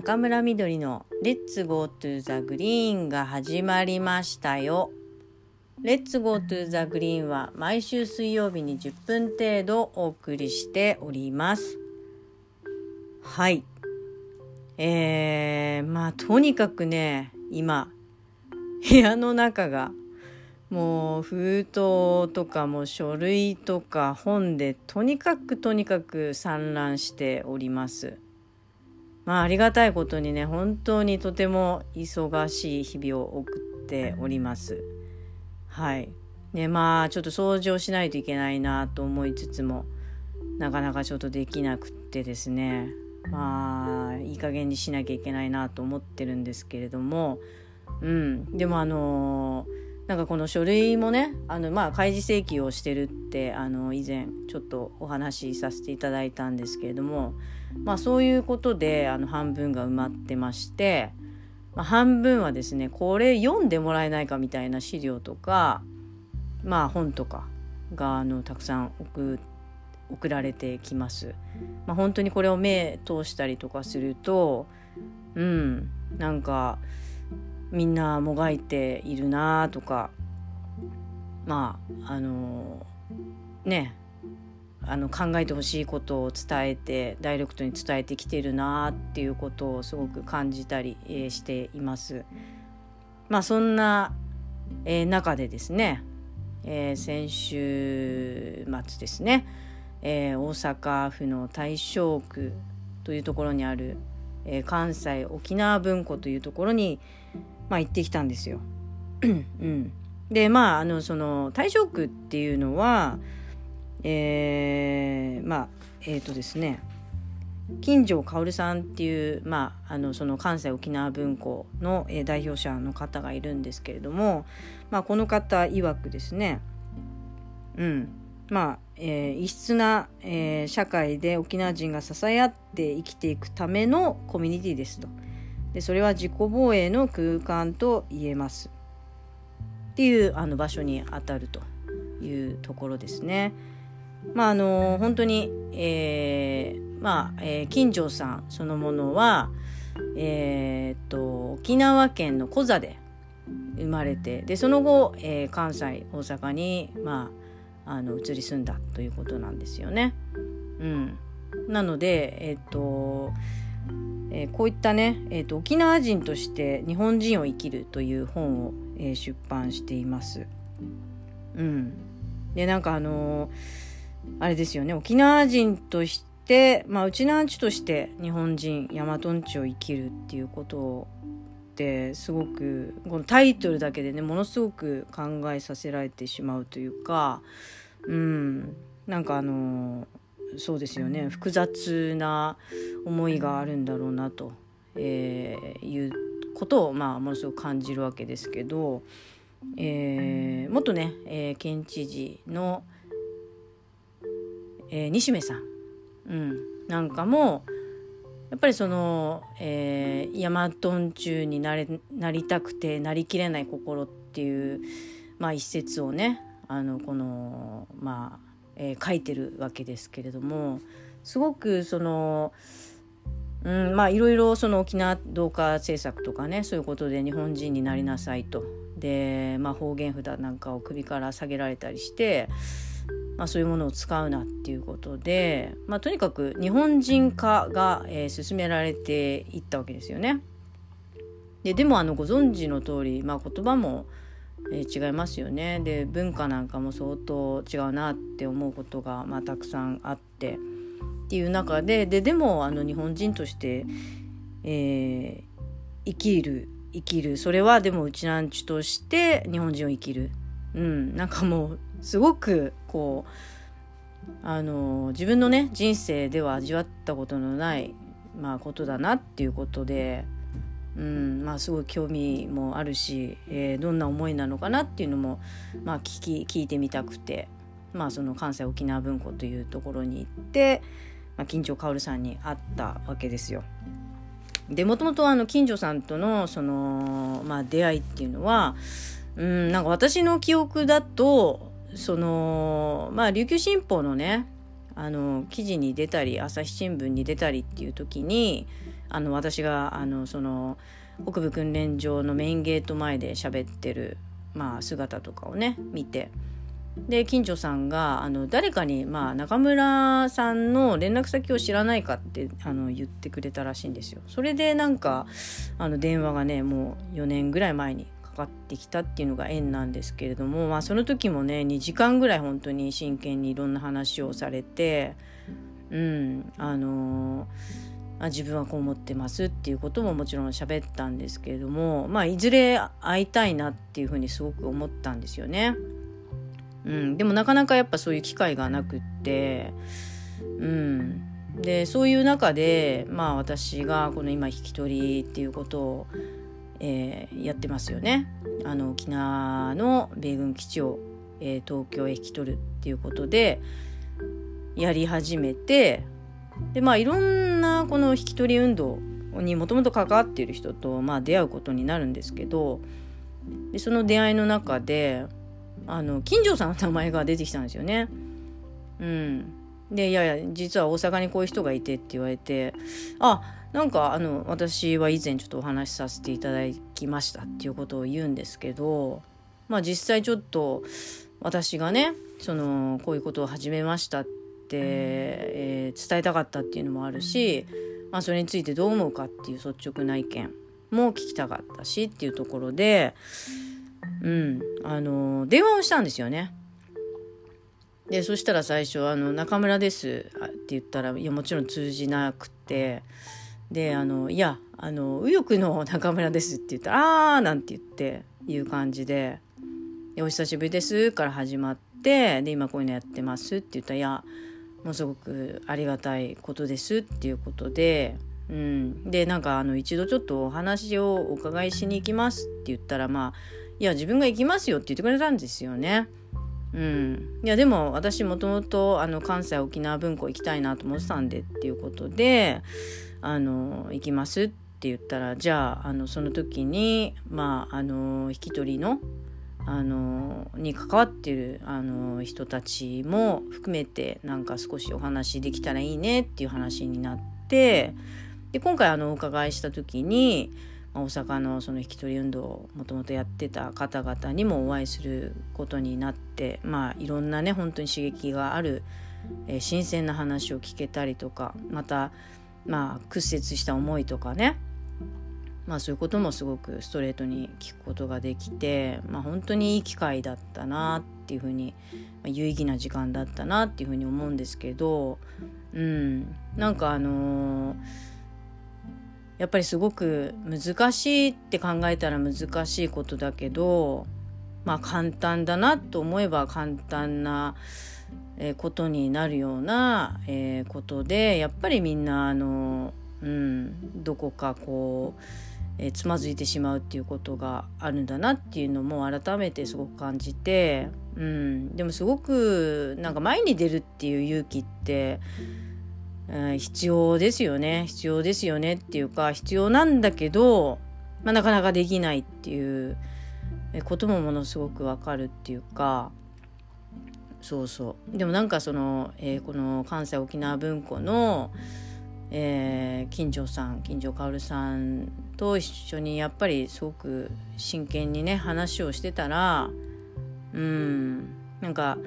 中村みどりの Let's Go to the Green が始まりましたよ。 Let's Go to the Green は毎週水曜日に10分程度お送りしております。はい。えー、まあとにかくね、今、部屋の中がもう封筒とかも書類とか本でとにかくとにかく散乱しております。まあありがたいことにね本当にとても忙しい日々を送っております。はい。ねまあちょっと掃除をしないといけないなと思いつつもなかなかちょっとできなくってですねまあいい加減にしなきゃいけないなと思ってるんですけれどもうんでもあのーなんかこの書類もねあのまあ開示請求をしてるってあの以前ちょっとお話しさせていただいたんですけれどもまあそういうことであの半分が埋まってまして、まあ、半分はですねこれ読んでもらえないかみたいな資料とかまあ本とかがあのたくさん送送られてきます。まあ、本当にこれを目通したりとかするとうんなんかみんなもがいているなとかまああのねあの考えてほしいことを伝えてダイレクトに伝えてきてるなっていうことをすごく感じたり、えー、しています。まあそんな、えー、中でですね、えー、先週末ですね、え大阪府の大正区というところにある、え関西沖縄文庫というところに、まあ、行ってきたんですよ。うん、でまああのその大正区っていうのはえー、まあえっ、ー、とですね金城薫さんっていう、まあ、あのその関西沖縄文庫の、えー、代表者の方がいるんですけれども、まあ、この方曰くですね、うんまあえー、異質な、えー、社会で沖縄人が支え合って生きていくためのコミュニティですと。でそれは自己防衛の空間と言えますっていうあの場所にあたるというところですね。まああの本当に、えー、まあ、えー、金城さんそのものは、えー、っと沖縄県のコザで生まれてでその後、えー、関西大阪に、まあ、あの移り住んだということなんですよね。うん、なのでえっとえー、こういったね、えーと、沖縄人として日本人を生きるという本を、えー、出版しています。うん、でなんかあのー、あれですよね。沖縄人として、まあ、うちなんちとして日本人大和んちを生きるっていうことってすごくこのタイトルだけでねものすごく考えさせられてしまうというかうん。なんかあのーそうですよね。複雑な思いがあるんだろうなと、えー、いうことを、まあ、ものすごく感じるわけですけど、えー、元ね、えー、県知事の、えー、西目さん、うん、なんかもやっぱりその、えー、ヤマトン中になれなりたくてなりきれない心っていう、まあ、一節をねあのこのまあえー、書いてるわけですけれどもすごくその、うん、まあいろいろその沖縄同化政策とかねそういうことで日本人になりなさいとで、まあ、方言札なんかを首から下げられたりして、まあ、そういうものを使うなっていうことで、まあ、とにかく日本人化が、えー、進められていったわけですよね。ででもあのご存知の通り、まあ、言葉もえー、違いますよね。で文化なんかも相当違うなって思うことが、まあ、たくさんあって。っていう中でででもあの日本人として、えー、生きる生きる。それはでもうちなんちとして日本人を生きる、うん、なんかもうすごくこうあの自分のね人生では味わったことのない、まあ、ことだなっていうことで。うんまあ、すごい興味もあるし、えー、どんな思いなのかなっていうのも、まあ、聞き聞いてみたくて、まあ、その関西沖縄文庫というところに行って、まあ、金城薫さんに会ったわけですよ。でもともとあの金城さんとのその、まあ、出会いっていうのはうんなんか私の記憶だとそのまあ琉球新報のねあの記事に出たり朝日新聞に出たりっていう時にあの私があのその北部訓練場のメインゲート前で喋ってる、まあ、姿とかをね見てで近所さんがあの誰かに、まあ、中村さんの連絡先を知らないかってあの言ってくれたらしいんですよ。それでなんかあの電話がねもう4年ぐらい前にかかってきたっていうのが縁なんですけれども、まあ、その時もね2時間ぐらい本当に真剣にいろんな話をされてうんあのあ自分はこう思ってますっていうことももちろん喋ったんですけれども、まあ、いずれ会いたいなっていうふうにすごく思ったんですよね。うん、でもなかなかやっぱそういう機会がなくって、うん、でそういう中でまあ私がこの今引き取りっていうことを、えー、やってますよね。あの沖縄の米軍基地を、えー、東京へ引き取るっていうことでやり始めてでまあいろんなこの引き取り運動にもともと関わっている人と、まあ、出会うことになるんですけどでその出会いの中であの金城さんの名前が出てきたんですよね。うん、でいやいや実は大阪にこういう人がいてって言われてあなんかあの私は以前ちょっとお話しさせていただきましたっていうことを言うんですけどまあ実際ちょっと私がねそのこういうことを始めましたって、えー、伝えたかったっていうのもあるし、まあ、それについてどう思うかっていう率直な意見も聞きたかったしっていうところでうん。あの電話をしたんですよね。でそしたら最初「あの中村です」って言ったらいやもちろん通じなくてであの「いやあの右翼の中村です」って言ったら「あー」なんて言っていう感じで「お久しぶりです」から始まってで今こういうのやってますって言ったら「いやもうすごくありがたいことです」っていうことで。うん、でなんかあの一度ちょっとお話をお伺いしに行きますって言ったらまあいや自分が行きますよって言ってくれたんですよね。うん、いやでも私もともと関西沖縄文庫行きたいなと思ってたんでっていうことであの行きますって言ったらじゃああのその時にまああの引き取りのあのに関わってるあの人たちも含めてなんか少しお話できたらいいねっていう話になってで今回あのお伺いした時に大阪のその引き取り運動をもともとやってた方々にもお会いすることになってまあいろんなね本当に刺激がある、えー、新鮮な話を聞けたりとかまたまあ屈折した思いとかねまあそういうこともすごくストレートに聞くことができてまあ本当にいい機会だったなっていうふうに、まあ、有意義な時間だったなっていうふうに思うんですけどうんなんかあのーやっぱりすごく難しいって考えたら難しいことだけどまあ簡単だなと思えば簡単なことになるようなことでやっぱりみんなあの、うん、どこかこう、えつまずいてしまうっていうことがあるんだなっていうのも改めてすごく感じて、うん、でもすごくなんか前に出るっていう勇気ってうん、必要ですよね。必要ですよねっていうか必要なんだけど、まあ、なかなかできないっていうこともものすごくわかるっていうか。そうそう。でもなんかその、えー、この関西沖縄文庫の、えー、金城さん金城薫さんと一緒にやっぱりすごく真剣にね話をしてたらうんなんか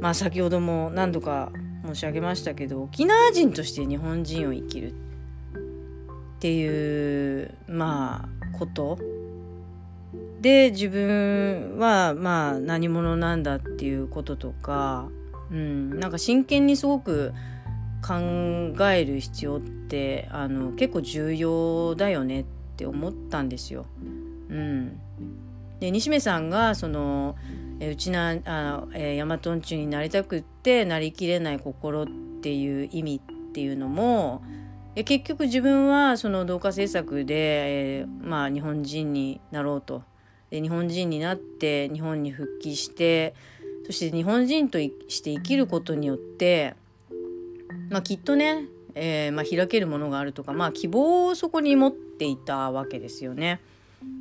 まあ先ほども何度か申し上げましたけど沖縄人として日本人を生きるっていうまあことで自分はまあ何者なんだっていうこととか、うん、なんか真剣にすごく考える必要ってあの結構重要だよねって思ったんですよ。うん、で西目さんがそのうちなあ、えー、ヤマトンチュになりたくってなりきれない心っていう意味っていうのも結局自分はその同化政策で、えー、まあ、日本人になろうとで日本人になって日本に復帰してそして日本人として生きることによって、まあ、きっとね、えー、まあ、開けるものがあるとか、まあ、希望をそこに持っていたわけですよね。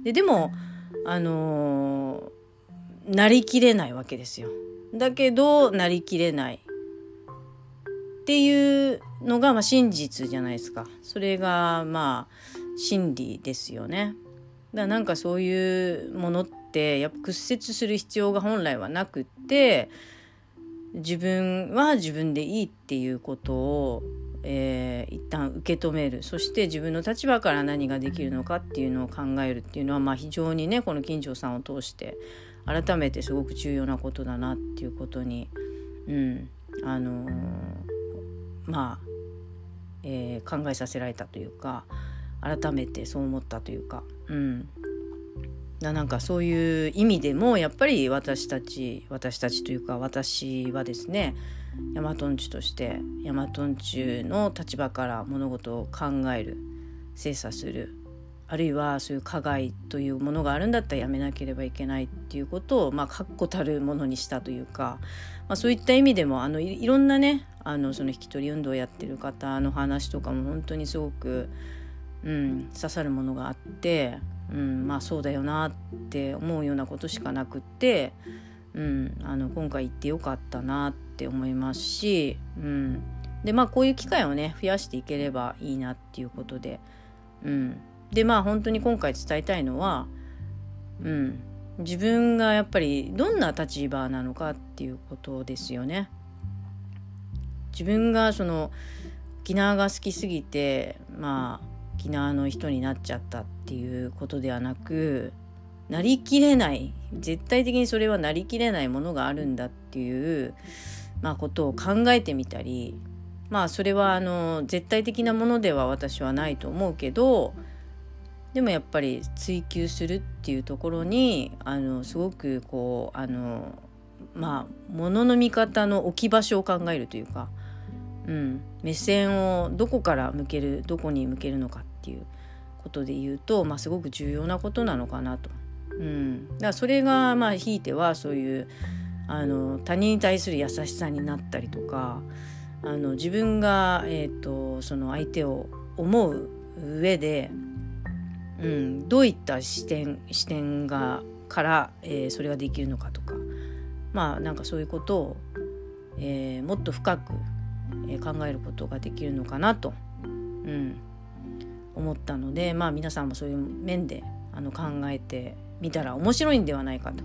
ででもあのーなりきれないわけですよ。だけどなりきれないっていうのがまあ真実じゃないですかそれがまあ真理ですよねだからなんかそういうものってやっぱ屈折する必要が本来はなくって自分は自分でいいっていうことを、えー、一旦受け止める。そして自分の立場から何ができるのかっていうのを考えるっていうのは、まあ、非常にねこの金城さんを通して改めてすごく重要なことだなっていうことに、うんあのー、まあ、えー、考えさせられたというか改めてそう思ったというか、うん、なんかそういう意味でもやっぱり私たち私たちというか私はですねヤマトンチュとしてヤマトンチュの立場から物事を考える精査するあるいはそういう加害というものがあるんだったらやめなければいけないっていうことをまあ確固たるものにしたというか、まあ、そういった意味でもあのいろんなねあのその引き取り運動をやってる方の話とかも本当にすごく、うん、刺さるものがあってうん、まあそうだよなって思うようなことしかなくって、うん、あの今回行ってよかったなって思いますし、うん、でまあこういう機会をね増やしていければいいなっていうことで、うん、でまあ本当に今回伝えたいのは、うん、自分がやっぱりどんな立場なのかっていうことですよね。自分がその沖縄が好きすぎてまあ沖縄の人になっちゃったっていうことではなくなりきれない絶対的にそれはなりきれないものがあるんだっていう、まあ、ことを考えてみたりまあそれはあの絶対的なものでは私はないと思うけどでもやっぱり追求するっていうところにあのすごくこうあのまあものの見方の置き場所を考えるというか、うん、目線をどこから向けるどこに向けるのかっていうことで言うと、まあ、すごく重要なことなのかなと。うん、だからそれがまあひいてはそういうあの他人に対する優しさになったりとかあの自分が、えーと、その相手を思う上で、うん、どういった視点視点がから、えー、それができるのかとかまあなんかそういうことを、えー、もっと深く、えー、考えることができるのかなと、うん、思ったのでまあ皆さんもそういう面であの考えてみたら面白いんではないかと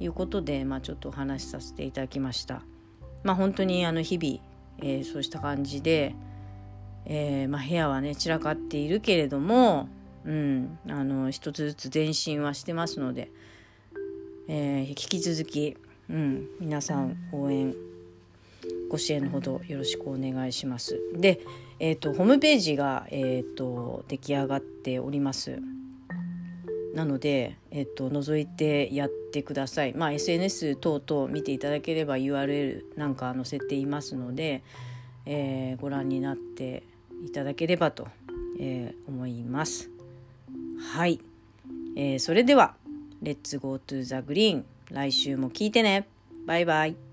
いうことで、まあ、ちょっとお話しさせていただきました。まあ、本当にあの日々、えー、そうした感じで、えー、まあ、部屋はね散らかっているけれども、うん、あの一つずつ前進はしてますので、えー、引き続き、うん、皆さん応援ご支援のほどよろしくお願いします。で、えーと、ホームページが、えーと、出来上がっております。なので、えーと、覗いてやってください。まあ、SNS 等々見ていただければ URL なんか載せていますので、えー、ご覧になっていただければと、えー、思います。はい、えー、それでは「Let's go to the green」来週も聞いてねバイバイ